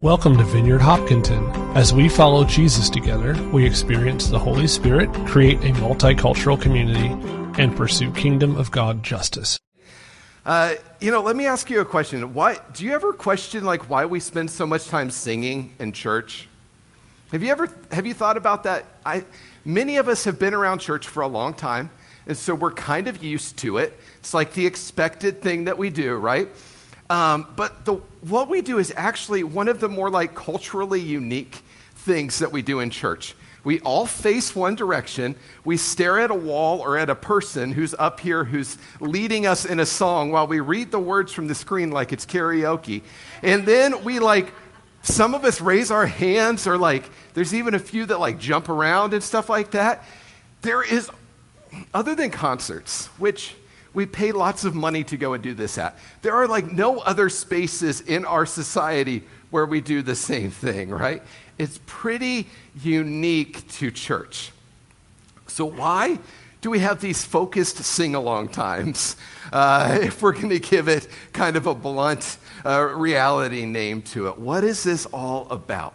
Welcome to Vineyard Hopkinton. As we follow Jesus together, we experience the Holy Spirit, create a multicultural community, and pursue kingdom of God justice. Uh, you know, let me ask you a question. Why do you ever question like why we spend so much time singing in church? Have you ever have you thought about that? I, many of us have been around church for a long time, and so we're kind of used to it. It's like the expected thing that we do, right? Um, but the, what we do is actually one of the more like culturally unique things that we do in church. We all face one direction. We stare at a wall or at a person who's up here who's leading us in a song while we read the words from the screen like it's karaoke. And then we like, some of us raise our hands or like, there's even a few that like jump around and stuff like that. There is, other than concerts, which we pay lots of money to go and do this at. There are like no other spaces in our society where we do the same thing, right? It's pretty unique to church. So, why do we have these focused sing along times? Uh, if we're going to give it kind of a blunt uh, reality name to it, what is this all about?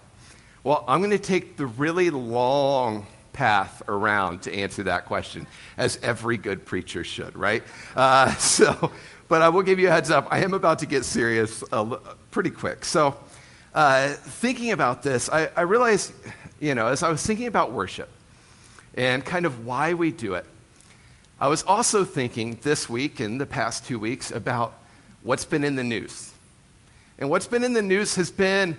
Well, I'm going to take the really long path around to answer that question, as every good preacher should, right? Uh, so, but I will give you a heads up. I am about to get serious uh, pretty quick. So, uh, thinking about this, I, I realized, you know, as I was thinking about worship and kind of why we do it, I was also thinking this week and the past two weeks about what's been in the news. And what's been in the news has been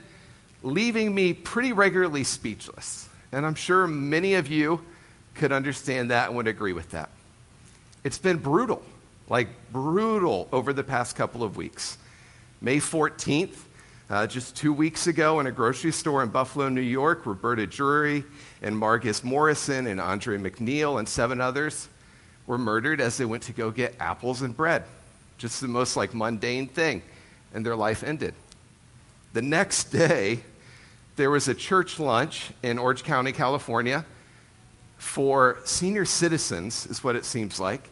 leaving me pretty regularly speechless. And I'm sure many of you could understand that and would agree with that. It's been brutal, like brutal over the past couple of weeks. May 14th, uh, just two weeks ago, in a grocery store in Buffalo, New York, Roberta Drury and Margus Morrison and Andre Mackniel and seven others were murdered as they went to go get apples and bread. Just the most like mundane thing, and their life ended. The next day, there was a church lunch in Orange County, California, for senior citizens, is what it seems like,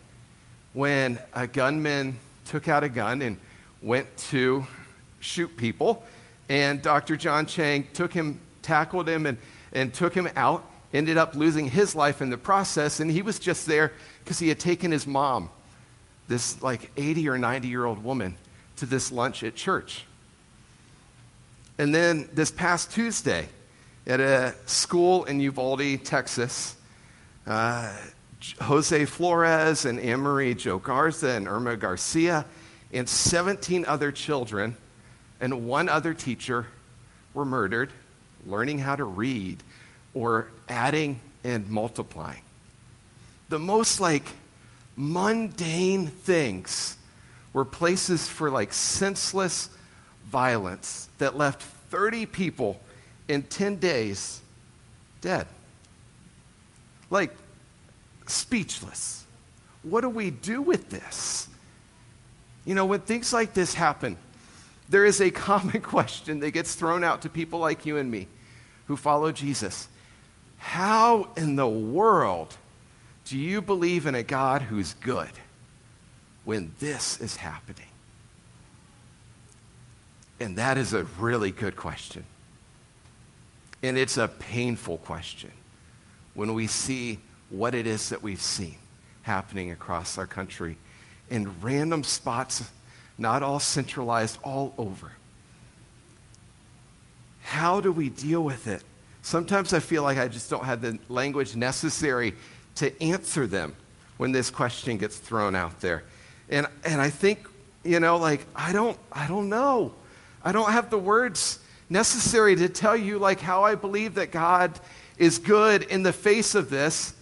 when a gunman took out a gun and went to shoot people. And Dr. John Cheng took him, tackled him, and, and took him out, ended up losing his life in the process. And he was just there because he had taken his mom, this like 80 or 90 year old woman, to this lunch at church. And then this past Tuesday, at a school in Uvalde, Texas, uh, Jose Flores and Amerie Jo Garza and Irma Garcia and 17 other children and one other teacher were murdered learning how to read or adding and multiplying. The most like mundane things were places for like senseless violence that left 30 people in 10 days dead. Like, speechless. What do we do with this? You know, when things like this happen, there is a common question that gets thrown out to people like you and me who follow Jesus. How in the world do you believe in a God who's good when this is happening? And that is a really good question. And it's a painful question when we see what it is that we've seen happening across our country in random spots, not all centralized, all over. How do we deal with it? Sometimes I feel like I just don't have the language necessary to answer them when this question gets thrown out there. And, and I think, you know, like, I don't, I don't know. I don't have the words necessary to tell you like how I believe that God is good in the face of this,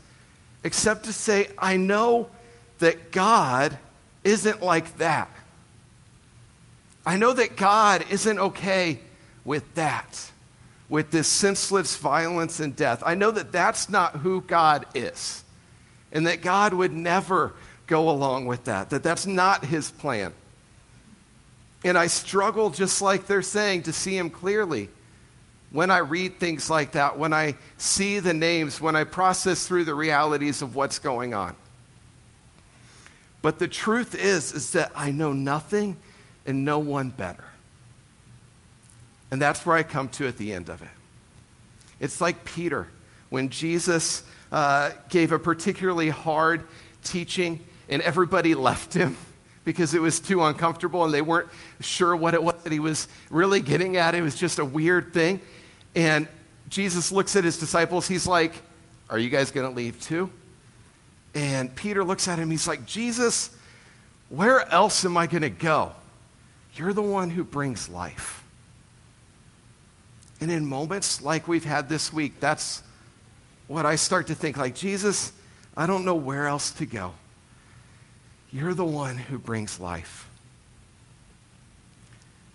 except to say, I know that God isn't like that. I know that God isn't okay with that, with this senseless violence and death. I know that that's not who God is, and that God would never go along with that, that that's not his plan. And I struggle, just like they're saying, to see him clearly. When I read things like that, when I see the names, when I process through the realities of what's going on. But the truth is, is that I know nothing and no one better. And that's where I come to at the end of it. It's like Peter when Jesus uh, gave a particularly hard teaching and everybody left him because it was too uncomfortable and they weren't sure what it was that he was really getting at. It was just a weird thing. And Jesus looks at his disciples. He's like, Are you guys going to leave too? And Peter looks at him. He's like, Jesus, where else am I going to go? You're the one who brings life. And in moments like we've had this week, that's what I start to think like, Jesus, I don't know where else to go. You're the one who brings life.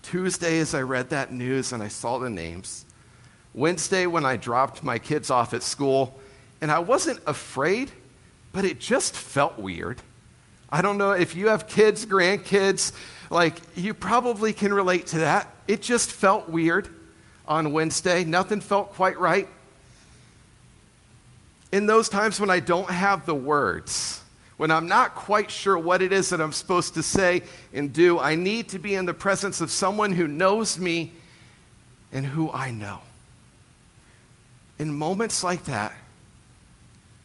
Tuesday, as I read that news and I saw the names, Wednesday, when I dropped my kids off at school, and I wasn't afraid, but it just felt weird. I don't know if you have kids, grandkids, like you probably can relate to that. It just felt weird on Wednesday. Nothing felt quite right. In those times when I don't have the words, when I'm not quite sure what it is that I'm supposed to say and do, I need to be in the presence of someone who knows me and who I know. In moments like that,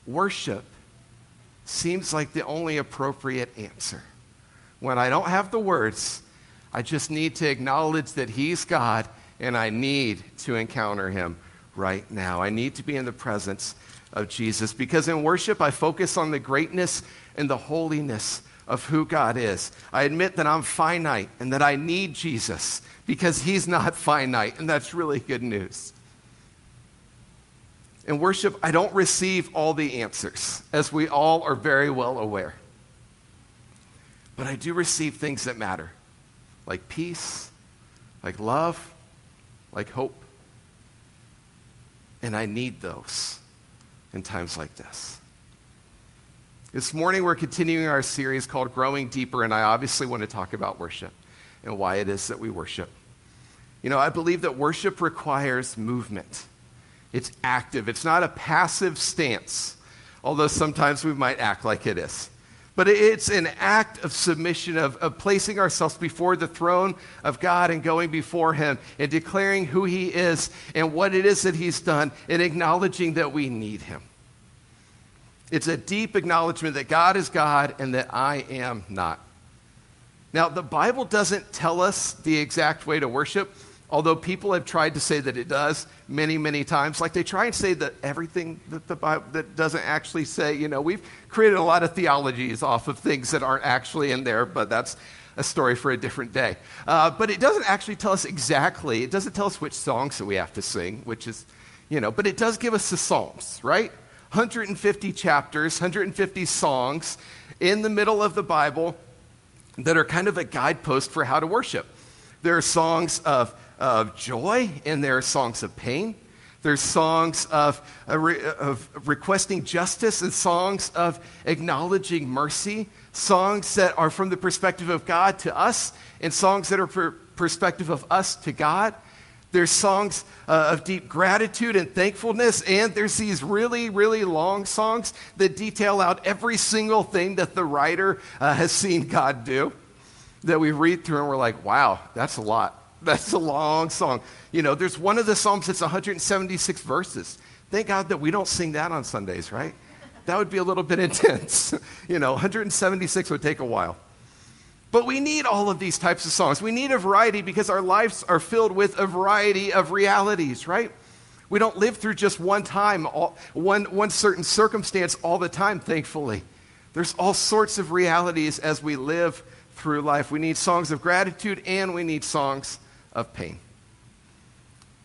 worship seems like the only appropriate answer. When I don't have the words, I just need to acknowledge that He's God and I need to encounter Him right now. I need to be in the presence of Jesus because in worship, I focus on the greatness and the holiness of who God is. I admit that I'm finite and that I need Jesus because He's not finite, and that's really good news. In worship, I don't receive all the answers, as we all are very well aware. But I do receive things that matter, like peace, like love, like hope. And I need those in times like this. This morning, we're continuing our series called Growing Deeper, and I obviously want to talk about worship and why it is that we worship. You know, I believe that worship requires movement, it's active, it's not a passive stance, although sometimes we might act like it is. But it's an act of submission, of, of placing ourselves before the throne of God and going before Him and declaring who He is and what it is that He's done and acknowledging that we need Him. It's a deep acknowledgement that God is God and that I am not. Now, the Bible doesn't tell us the exact way to worship, although people have tried to say that it does many, many times. Like they try and say that everything that the Bible that doesn't actually say, you know, we've created a lot of theologies off of things that aren't actually in there, but that's a story for a different day. Uh, but it doesn't actually tell us exactly, it doesn't tell us which songs that we have to sing, which is, you know, but it does give us the Psalms, right? 150 chapters, 150 songs in the middle of the Bible that are kind of a guidepost for how to worship. There are songs of, of joy and there are songs of pain. There's songs of, of requesting justice and songs of acknowledging mercy, songs that are from the perspective of God to us, and songs that are perspective of us to God. There's songs uh, of deep gratitude and thankfulness, and there's these really, really long songs that detail out every single thing that the writer uh, has seen God do. That we read through and we're like, wow, that's a lot. That's a long song. You know, there's one of the Psalms that's 176 verses. Thank God that we don't sing that on Sundays, right? That would be a little bit intense. you know, 176 would take a while. But we need all of these types of songs. We need a variety because our lives are filled with a variety of realities, right? We don't live through just one time, one, one certain circumstance all the time, thankfully. There's all sorts of realities as we live through life. We need songs of gratitude and we need songs of pain.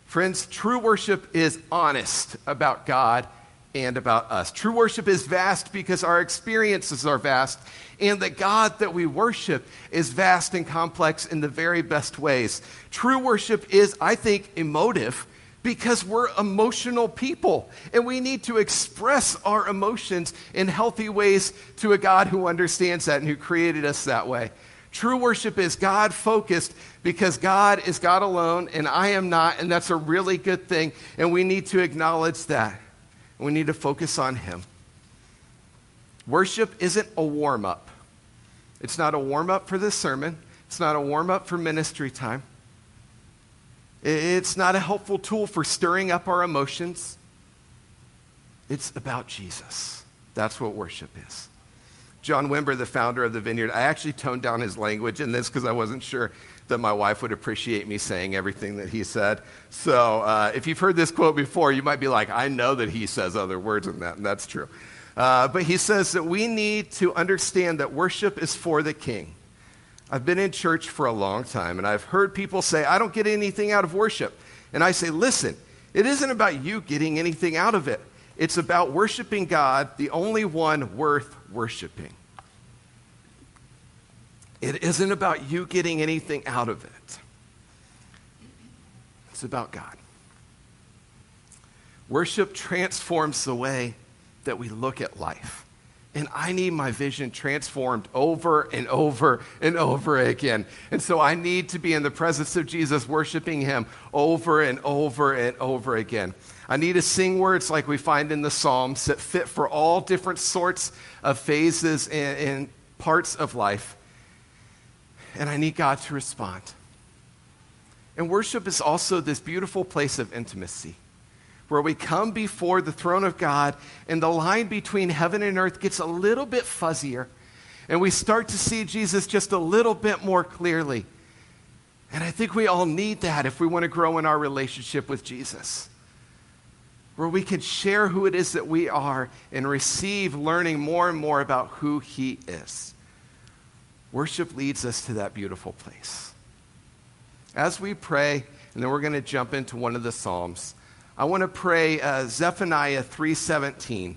Friends, true worship is honest about God and about us. True worship is vast because our experiences are vast, and the God that we worship is vast and complex in the very best ways. True worship is, I think, emotive because we're emotional people and we need to express our emotions in healthy ways to a God who understands that and who created us that way. True worship is God focused because God is God alone and I am not, and that's a really good thing, and we need to acknowledge that. We need to focus on Him. Worship isn't a warm up. It's not a warm up for this sermon, it's not a warm up for ministry time. It's not a helpful tool for stirring up our emotions. It's about Jesus. That's what worship is. John Wimber, the founder of the Vineyard, I actually toned down his language in this because I wasn't sure that my wife would appreciate me saying everything that he said. So uh, if you've heard this quote before, you might be like, I know that he says other words than that, and that's true. Uh, but he says that we need to understand that worship is for the king. I've been in church for a long time, and I've heard people say, I don't get anything out of worship. And I say, listen, it isn't about you getting anything out of it. It's about worshiping God, the only one worth worshiping. It isn't about you getting anything out of it, it's about God. Worship transforms the way that we look at life. And I need my vision transformed over and over and over again. And so I need to be in the presence of Jesus, worshiping Him over and over and over again. I need to sing words like we find in the Psalms that fit for all different sorts of phases and, and parts of life. And I need God to respond. And worship is also this beautiful place of intimacy where we come before the throne of God and the line between heaven and earth gets a little bit fuzzier and we start to see Jesus just a little bit more clearly. And I think we all need that if we want to grow in our relationship with Jesus. Where we can share who it is that we are and receive learning more and more about who He is. Worship leads us to that beautiful place. As we pray, and then we're going to jump into one of the Psalms. I want to pray uh, Zephaniah 3:17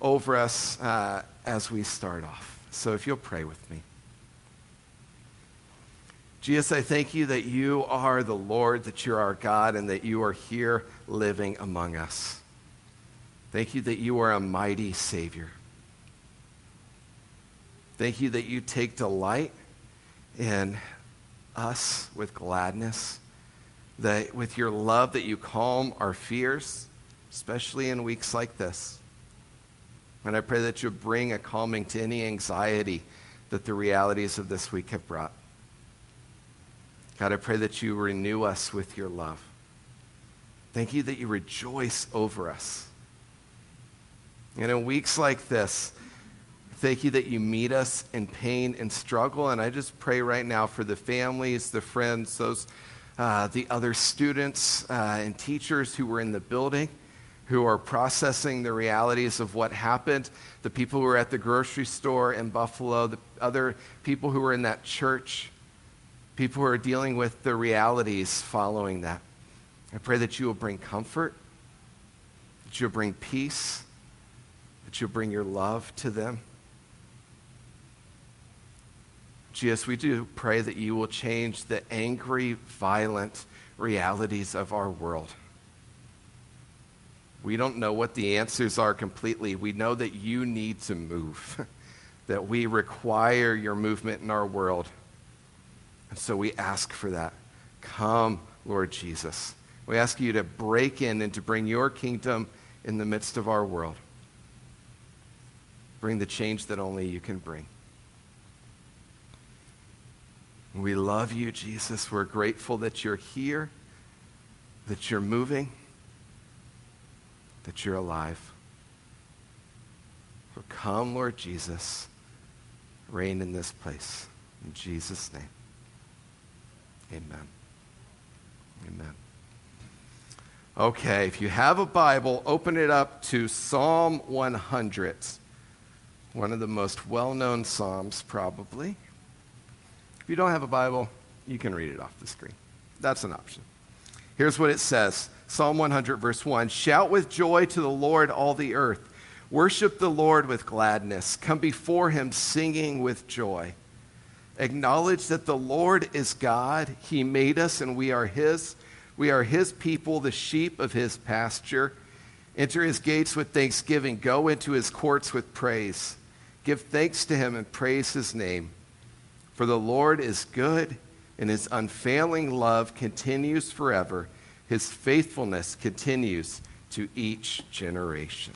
over us uh, as we start off. So if you'll pray with me. Jesus, I thank you that you are the Lord, that you're our God, and that you are here living among us. Thank you that you are a mighty Savior. Thank you that you take delight in us with gladness that with your love that you calm our fears, especially in weeks like this. And I pray that you bring a calming to any anxiety that the realities of this week have brought. God, I pray that you renew us with your love. Thank you that you rejoice over us. And in weeks like this, thank you that you meet us in pain and struggle. And I just pray right now for the families, the friends, those uh, the other students uh, and teachers who were in the building who are processing the realities of what happened, the people who were at the grocery store in Buffalo, the other people who were in that church, people who are dealing with the realities following that. I pray that you will bring comfort, that you'll bring peace, that you'll bring your love to them. Jesus, we do pray that you will change the angry, violent realities of our world. We don't know what the answers are completely. We know that you need to move, that we require your movement in our world. And so we ask for that. Come, Lord Jesus. We ask you to break in and to bring your kingdom in the midst of our world. Bring the change that only you can bring. We love you, Jesus. We're grateful that you're here, that you're moving, that you're alive. So come, Lord Jesus, reign in this place. In Jesus' name. Amen. Amen. Okay, if you have a Bible, open it up to Psalm 100, one of the most well known Psalms, probably. If you don't have a Bible, you can read it off the screen. That's an option. Here's what it says Psalm 100, verse 1 Shout with joy to the Lord, all the earth. Worship the Lord with gladness. Come before him singing with joy. Acknowledge that the Lord is God. He made us and we are his. We are his people, the sheep of his pasture. Enter his gates with thanksgiving. Go into his courts with praise. Give thanks to him and praise his name. For the Lord is good, and his unfailing love continues forever. His faithfulness continues to each generation.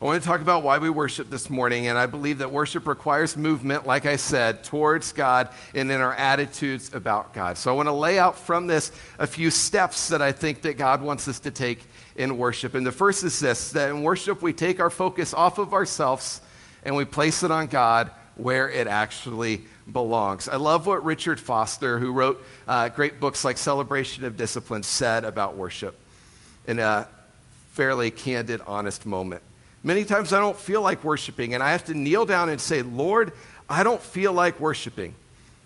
I want to talk about why we worship this morning, and I believe that worship requires movement, like I said, towards God and in our attitudes about God. So I want to lay out from this a few steps that I think that God wants us to take in worship. And the first is this that in worship we take our focus off of ourselves and we place it on God where it actually belongs. I love what Richard Foster, who wrote uh, great books like Celebration of Discipline, said about worship in a fairly candid, honest moment. Many times I don't feel like worshiping, and I have to kneel down and say, Lord, I don't feel like worshiping,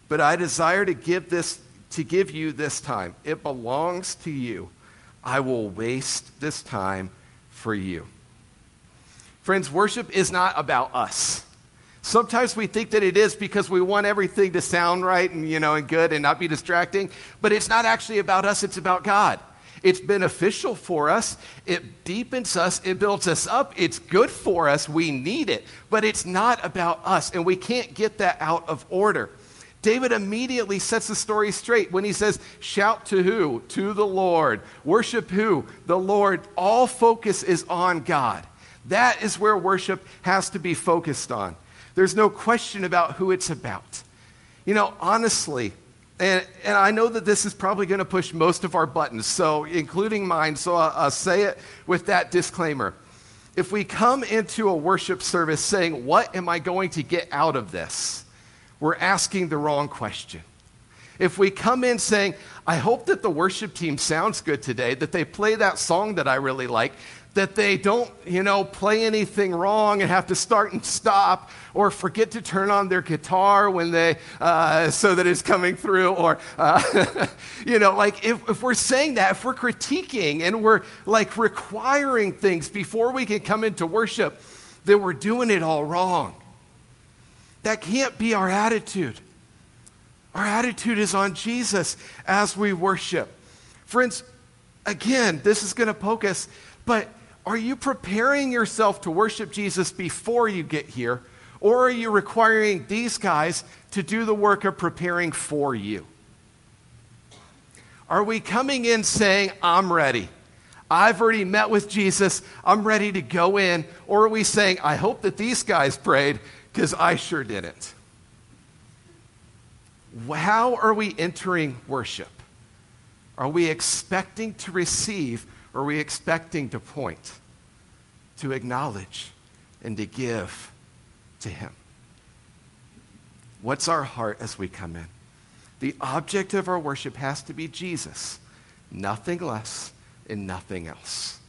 but I desire to give this to give you this time. It belongs to you. I will waste this time for you. Friends, worship is not about us. Sometimes we think that it is because we want everything to sound right and you know and good and not be distracting, but it's not actually about us, it's about God. It's beneficial for us. It deepens us. It builds us up. It's good for us. We need it. But it's not about us. And we can't get that out of order. David immediately sets the story straight when he says, Shout to who? To the Lord. Worship who? The Lord. All focus is on God. That is where worship has to be focused on. There's no question about who it's about. You know, honestly, and, and I know that this is probably going to push most of our buttons, so including mine, so I'll, I'll say it with that disclaimer. If we come into a worship service saying, What am I going to get out of this? we're asking the wrong question. If we come in saying, I hope that the worship team sounds good today, that they play that song that I really like, that they don't, you know, play anything wrong and have to start and stop or forget to turn on their guitar when they, uh, so that it's coming through or, uh, you know, like if, if we're saying that, if we're critiquing and we're like requiring things before we can come into worship, then we're doing it all wrong. That can't be our attitude. Our attitude is on Jesus as we worship. Friends, again, this is going to poke us, but are you preparing yourself to worship Jesus before you get here? Or are you requiring these guys to do the work of preparing for you? Are we coming in saying, I'm ready? I've already met with Jesus. I'm ready to go in. Or are we saying, I hope that these guys prayed because I sure didn't? How are we entering worship? Are we expecting to receive are we expecting to point, to acknowledge, and to give to Him? What's our heart as we come in? The object of our worship has to be Jesus, nothing less and nothing else.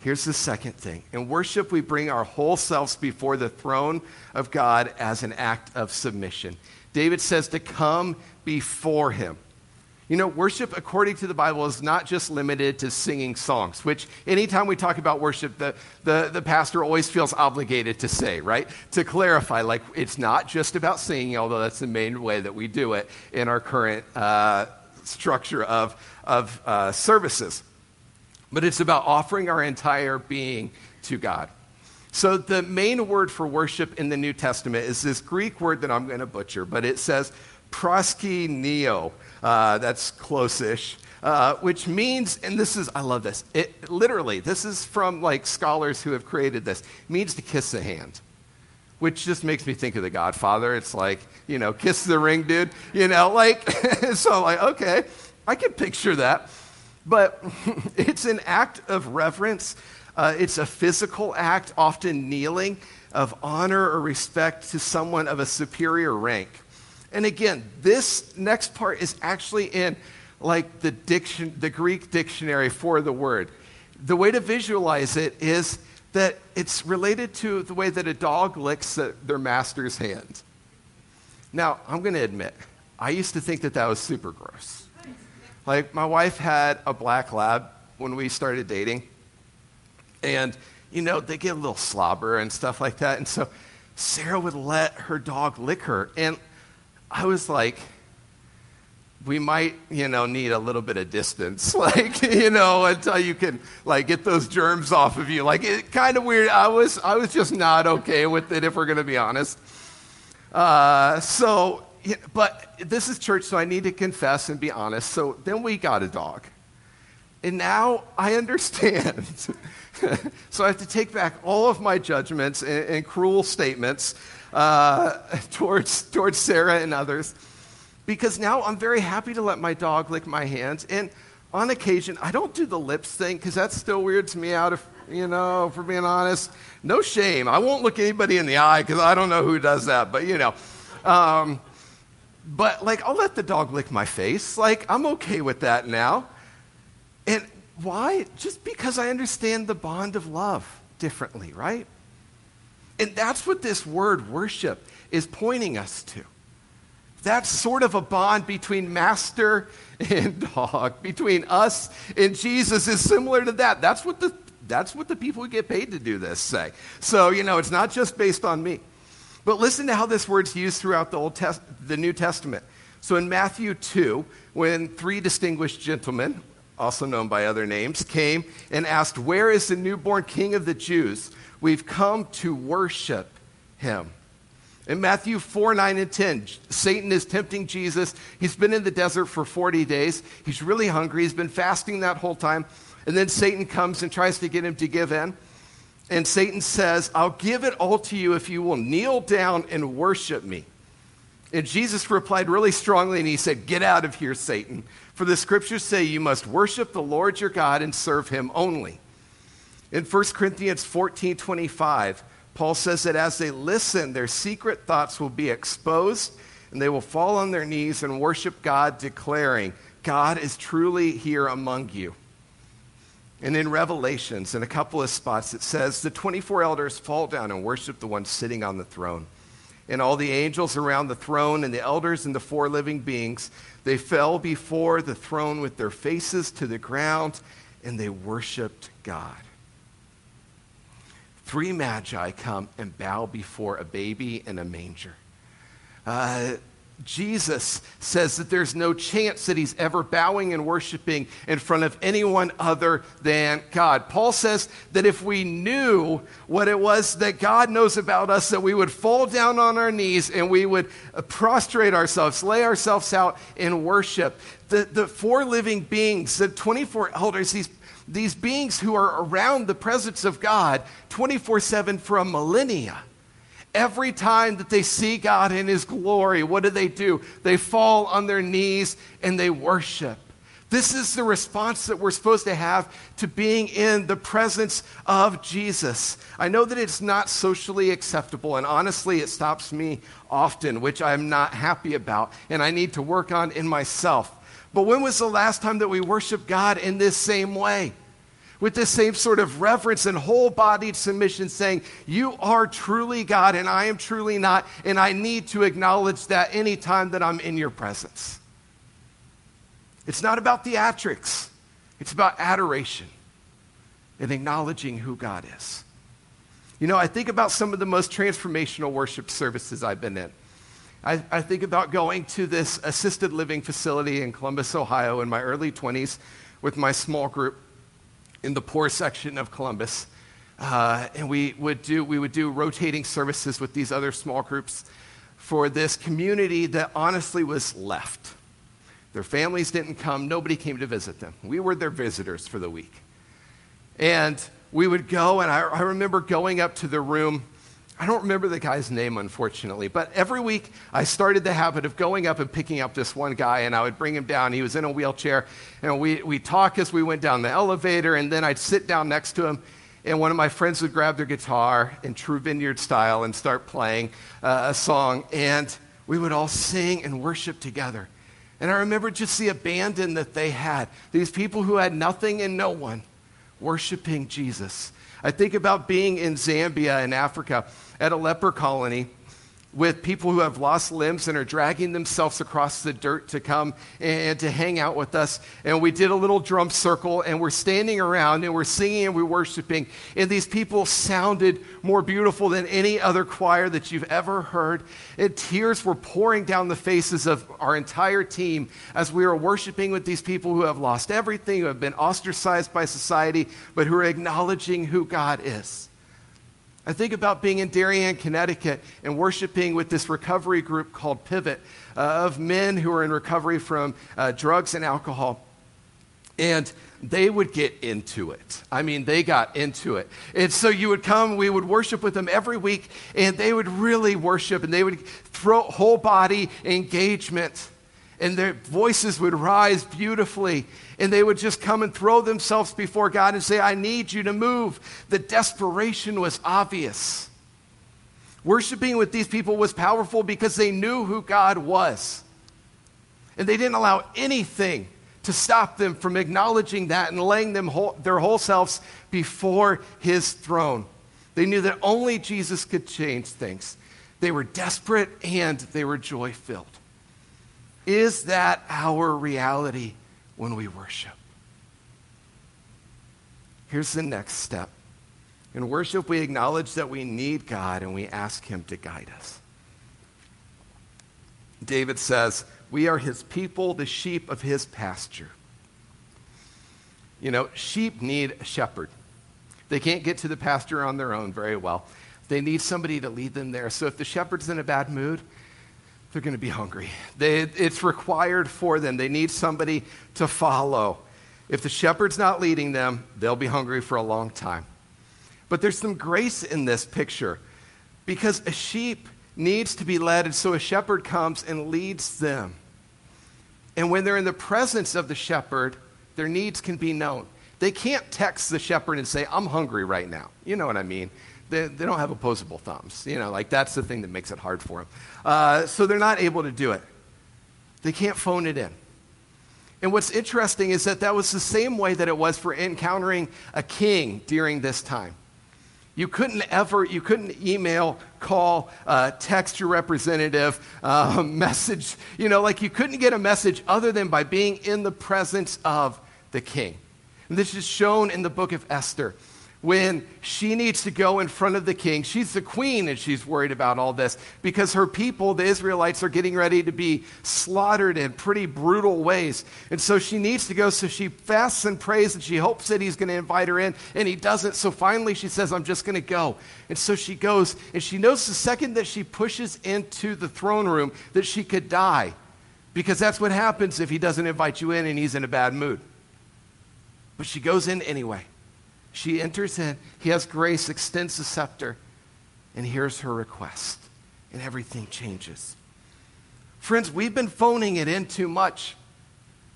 Here's the second thing. In worship, we bring our whole selves before the throne of God as an act of submission. David says to come before him. You know, worship according to the Bible is not just limited to singing songs, which anytime we talk about worship, the, the, the pastor always feels obligated to say, right? To clarify, like, it's not just about singing, although that's the main way that we do it in our current uh, structure of, of uh, services. But it's about offering our entire being to God. So, the main word for worship in the New Testament is this Greek word that I'm going to butcher, but it says proskuneo. Uh, that's close-ish. Uh, which means, and this is, I love this. It literally, this is from like scholars who have created this. means to kiss the hand, which just makes me think of the Godfather. It's like, you know, kiss the ring, dude. You know, like, so I'm like, okay, I can picture that. But it's an act of reverence. Uh, it's a physical act, often kneeling, of honor or respect to someone of a superior rank. And again, this next part is actually in like the diction, the Greek dictionary for the word. The way to visualize it is that it's related to the way that a dog licks the, their master's hand. Now, I'm going to admit, I used to think that that was super gross. Like, my wife had a black lab when we started dating, and, you know, they get a little slobber and stuff like that. And so Sarah would let her dog lick her. And I was like, we might, you know, need a little bit of distance, like, you know, until you can, like, get those germs off of you. Like, it kind of weird. I was, I was just not okay with it, if we're going to be honest. Uh, so, but this is church, so I need to confess and be honest. So then we got a dog. And now I understand. so I have to take back all of my judgments and, and cruel statements uh, towards, towards Sarah and others because now I'm very happy to let my dog lick my hands. And on occasion, I don't do the lips thing because that still weirds me out, if, you know, for being honest. No shame. I won't look anybody in the eye because I don't know who does that, but you know. Um, but like, I'll let the dog lick my face. Like, I'm okay with that now. And why? Just because I understand the bond of love differently, right? And that's what this word worship is pointing us to. That's sort of a bond between master and dog, between us and Jesus is similar to that. That's what the, that's what the people who get paid to do this say. So, you know, it's not just based on me. But listen to how this word's used throughout the, Old Test- the New Testament. So in Matthew 2, when three distinguished gentlemen, also known by other names, came and asked, Where is the newborn king of the Jews? We've come to worship him. In Matthew 4, 9, and 10, Satan is tempting Jesus. He's been in the desert for 40 days. He's really hungry. He's been fasting that whole time. And then Satan comes and tries to get him to give in. And Satan says, I'll give it all to you if you will kneel down and worship me. And Jesus replied really strongly and he said, Get out of here, Satan. For the scriptures say you must worship the Lord your God and serve him only. In 1 Corinthians 14 25, Paul says that as they listen, their secret thoughts will be exposed and they will fall on their knees and worship God, declaring, God is truly here among you. And in Revelations, in a couple of spots, it says, The 24 elders fall down and worship the one sitting on the throne. And all the angels around the throne and the elders and the four living beings, they fell before the throne with their faces to the ground and they worshiped God three magi come and bow before a baby in a manger. Uh, Jesus says that there's no chance that he's ever bowing and worshiping in front of anyone other than God. Paul says that if we knew what it was that God knows about us, that we would fall down on our knees and we would uh, prostrate ourselves, lay ourselves out in worship. The, the four living beings, the 24 elders, these these beings who are around the presence of God 24 7 for a millennia. Every time that they see God in His glory, what do they do? They fall on their knees and they worship. This is the response that we're supposed to have to being in the presence of Jesus. I know that it's not socially acceptable, and honestly, it stops me often, which I'm not happy about, and I need to work on in myself. But when was the last time that we worshiped God in this same way? With this same sort of reverence and whole bodied submission, saying, You are truly God and I am truly not, and I need to acknowledge that anytime that I'm in your presence. It's not about theatrics, it's about adoration and acknowledging who God is. You know, I think about some of the most transformational worship services I've been in. I, I, think about going to this assisted living facility in Columbus, Ohio in my early 20s with my small group in the poor section of Columbus. Uh, and we would, do, we would do rotating services with these other small groups for this community that honestly was left. Their families didn't come, nobody came to visit them. We were their visitors for the week. And we would go, and I, I remember going up to the room I don't remember the guy's name, unfortunately, but every week I started the habit of going up and picking up this one guy, and I would bring him down. He was in a wheelchair, and we, we talk as we went down the elevator, and then I'd sit down next to him, and one of my friends would grab their guitar in true vineyard style and start playing uh, a song, and we would all sing and worship together. And I remember just the abandon that they had. These people who had nothing and no one worshiping Jesus. I think about being in Zambia in Africa at a leper colony with people who have lost limbs and are dragging themselves across the dirt to come and to hang out with us. And we did a little drum circle and we're standing around and we're singing and we're worshiping. And these people sounded more beautiful than any other choir that you've ever heard. And tears were pouring down the faces of our entire team as we were worshiping with these people who have lost everything, who have been ostracized by society, but who are acknowledging who God is. I think about being in Darien, Connecticut, and worshiping with this recovery group called Pivot uh, of men who are in recovery from uh, drugs and alcohol. And they would get into it. I mean, they got into it. And so you would come, we would worship with them every week, and they would really worship, and they would throw whole body engagement, and their voices would rise beautifully, and they would just come and throw themselves before God and say, I need you to move. The desperation was obvious. Worshiping with these people was powerful because they knew who God was. And they didn't allow anything to stop them from acknowledging that and laying them whole, their whole selves before his throne. They knew that only Jesus could change things. They were desperate and they were joy filled. Is that our reality when we worship? Here's the next step. In worship, we acknowledge that we need God and we ask Him to guide us. David says, we are his people, the sheep of his pasture. You know, sheep need a shepherd. They can't get to the pasture on their own very well. They need somebody to lead them there. So if the shepherd's in a bad mood, they're going to be hungry. They, it's required for them. They need somebody to follow. If the shepherd's not leading them, they'll be hungry for a long time. But there's some grace in this picture because a sheep needs to be led, and so a shepherd comes and leads them. And when they're in the presence of the shepherd, their needs can be known. They can't text the shepherd and say, I'm hungry right now. You know what I mean? They, they don't have opposable thumbs. You know, like that's the thing that makes it hard for them. Uh, so they're not able to do it. They can't phone it in. And what's interesting is that that was the same way that it was for encountering a king during this time. You couldn't ever, you couldn't email, call, uh, text your representative, uh, message, you know, like you couldn't get a message other than by being in the presence of the king. And this is shown in the book of Esther when she needs to go in front of the king. She's the queen and she's worried about all this because her people, the Israelites, are getting ready to be slaughtered in pretty brutal ways. And so she needs to go. So she fasts and prays and she hopes that he's going to invite her in and he doesn't. So finally she says, I'm just going to go. And so she goes and she knows the second that she pushes into the throne room that she could die because that's what happens if he doesn't invite you in and he's in a bad mood. But she goes in anyway. She enters in. He has grace, extends the scepter, and hears her request. And everything changes. Friends, we've been phoning it in too much.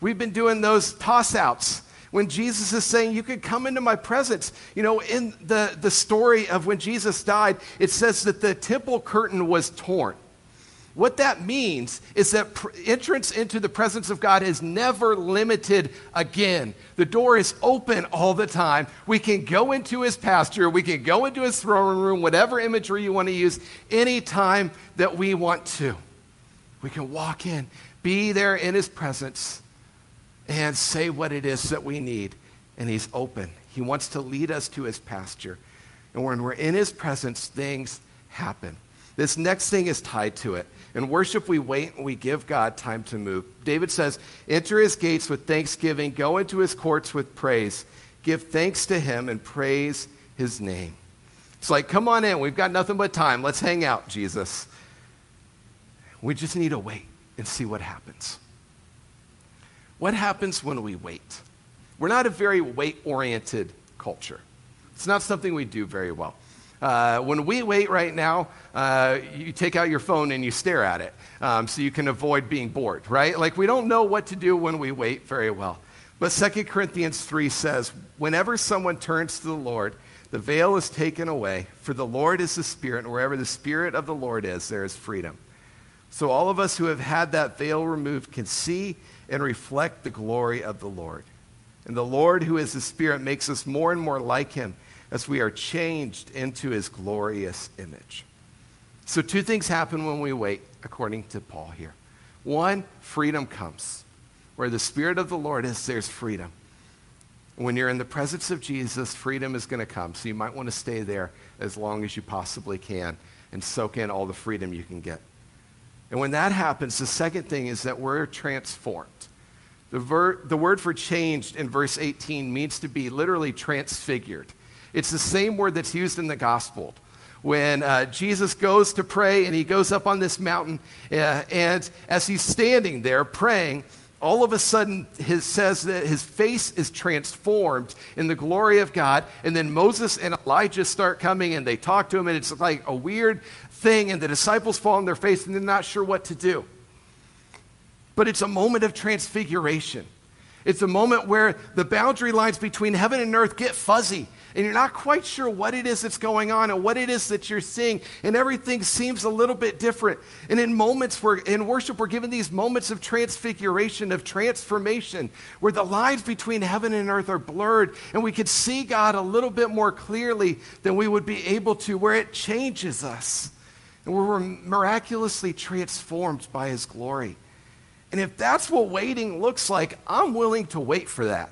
We've been doing those toss outs when Jesus is saying, You could come into my presence. You know, in the, the story of when Jesus died, it says that the temple curtain was torn. What that means is that pr- entrance into the presence of God is never limited again. The door is open all the time. We can go into his pasture, we can go into his throne room, whatever imagery you want to use, anytime that we want to. We can walk in, be there in his presence, and say what it is that we need. And he's open. He wants to lead us to his pasture. And when we're in his presence, things happen. This next thing is tied to it. In worship, we wait and we give God time to move. David says, Enter his gates with thanksgiving, go into his courts with praise. Give thanks to him and praise his name. It's like, come on in. We've got nothing but time. Let's hang out, Jesus. We just need to wait and see what happens. What happens when we wait? We're not a very wait oriented culture, it's not something we do very well. Uh, when we wait right now, uh, you take out your phone and you stare at it um, so you can avoid being bored, right? Like we don't know what to do when we wait very well. But 2 Corinthians 3 says, whenever someone turns to the Lord, the veil is taken away, for the Lord is the Spirit, and wherever the Spirit of the Lord is, there is freedom. So all of us who have had that veil removed can see and reflect the glory of the Lord. And the Lord, who is the Spirit, makes us more and more like Him as we are changed into his glorious image. So, two things happen when we wait, according to Paul here. One, freedom comes. Where the Spirit of the Lord is, there's freedom. When you're in the presence of Jesus, freedom is going to come. So, you might want to stay there as long as you possibly can and soak in all the freedom you can get. And when that happens, the second thing is that we're transformed. The, ver- the word for changed in verse 18 means to be literally transfigured. It's the same word that's used in the gospel. When uh, Jesus goes to pray and he goes up on this mountain, uh, and as he's standing there praying, all of a sudden his says that his face is transformed in the glory of God. And then Moses and Elijah start coming and they talk to him, and it's like a weird thing. And the disciples fall on their face and they're not sure what to do. But it's a moment of transfiguration. It's a moment where the boundary lines between heaven and earth get fuzzy and you're not quite sure what it is that's going on and what it is that you're seeing, and everything seems a little bit different. And in moments where in worship, we're given these moments of transfiguration, of transformation, where the lines between heaven and earth are blurred, and we can see God a little bit more clearly than we would be able to, where it changes us, and we're miraculously transformed by His glory. And if that's what waiting looks like, I'm willing to wait for that.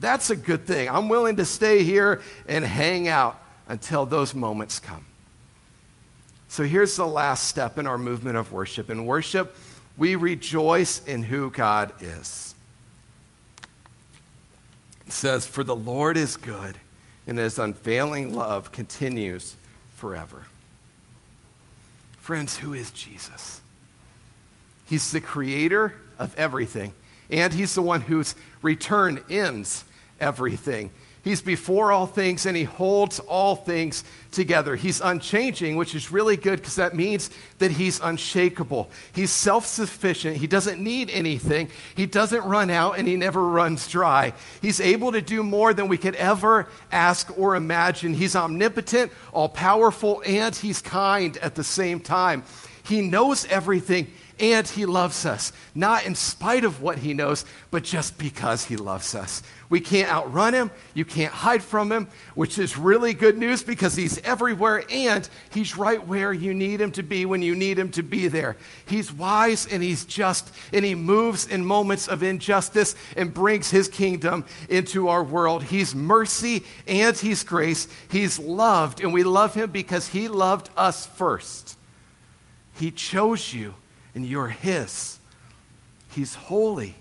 That's a good thing. I'm willing to stay here and hang out until those moments come. So here's the last step in our movement of worship. In worship, we rejoice in who God is. It says, For the Lord is good, and his unfailing love continues forever. Friends, who is Jesus? He's the creator of everything, and he's the one whose return ends everything. He's before all things and he holds all things together. He's unchanging, which is really good because that means that he's unshakable. He's self sufficient. He doesn't need anything. He doesn't run out and he never runs dry. He's able to do more than we could ever ask or imagine. He's omnipotent, all powerful, and he's kind at the same time. He knows everything and he loves us, not in spite of what he knows, but just because he loves us. We can't outrun him. You can't hide from him, which is really good news because he's everywhere and he's right where you need him to be when you need him to be there. He's wise and he's just, and he moves in moments of injustice and brings his kingdom into our world. He's mercy and he's grace. He's loved, and we love him because he loved us first. He chose you, and you're his. He's holy.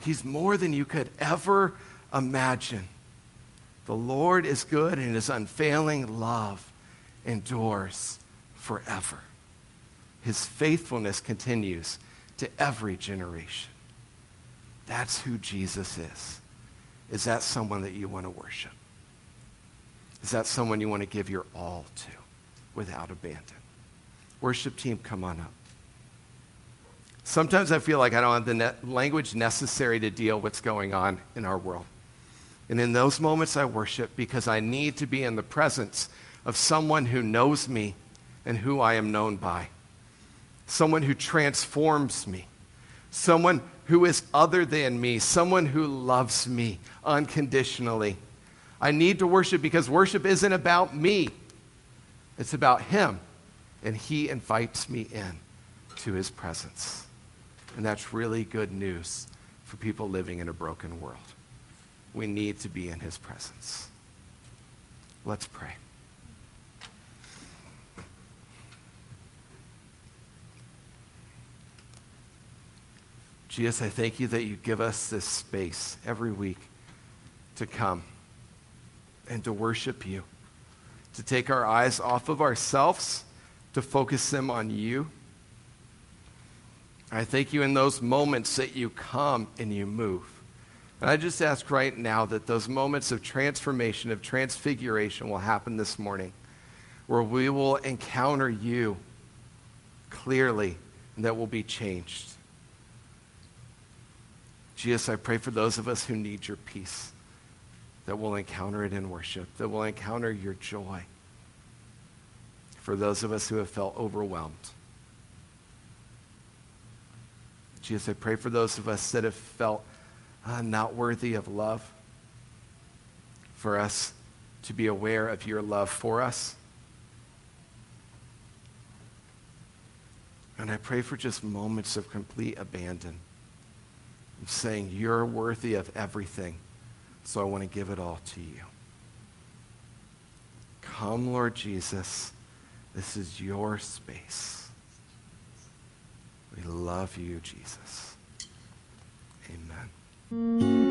He's more than you could ever imagine. The Lord is good and his unfailing love endures forever. His faithfulness continues to every generation. That's who Jesus is. Is that someone that you want to worship? Is that someone you want to give your all to without abandon? Worship team, come on up. Sometimes I feel like I don't have the ne- language necessary to deal with what's going on in our world. And in those moments, I worship because I need to be in the presence of someone who knows me and who I am known by, someone who transforms me, someone who is other than me, someone who loves me unconditionally. I need to worship because worship isn't about me, it's about Him. And He invites me in to His presence. And that's really good news for people living in a broken world we need to be in his presence. Let's pray. Jesus, I thank you that you give us this space every week to come and to worship you, to take our eyes off of ourselves, to focus them on you. I thank you in those moments that you come and you move. And I just ask right now that those moments of transformation, of transfiguration will happen this morning, where we will encounter you clearly and that will be changed. Jesus, I pray for those of us who need your peace, that will encounter it in worship, that will encounter your joy. For those of us who have felt overwhelmed. Jesus, I pray for those of us that have felt uh, not worthy of love, for us to be aware of your love for us. And I pray for just moments of complete abandon, of saying, You're worthy of everything, so I want to give it all to you. Come, Lord Jesus. This is your space. We love you, Jesus. Amen.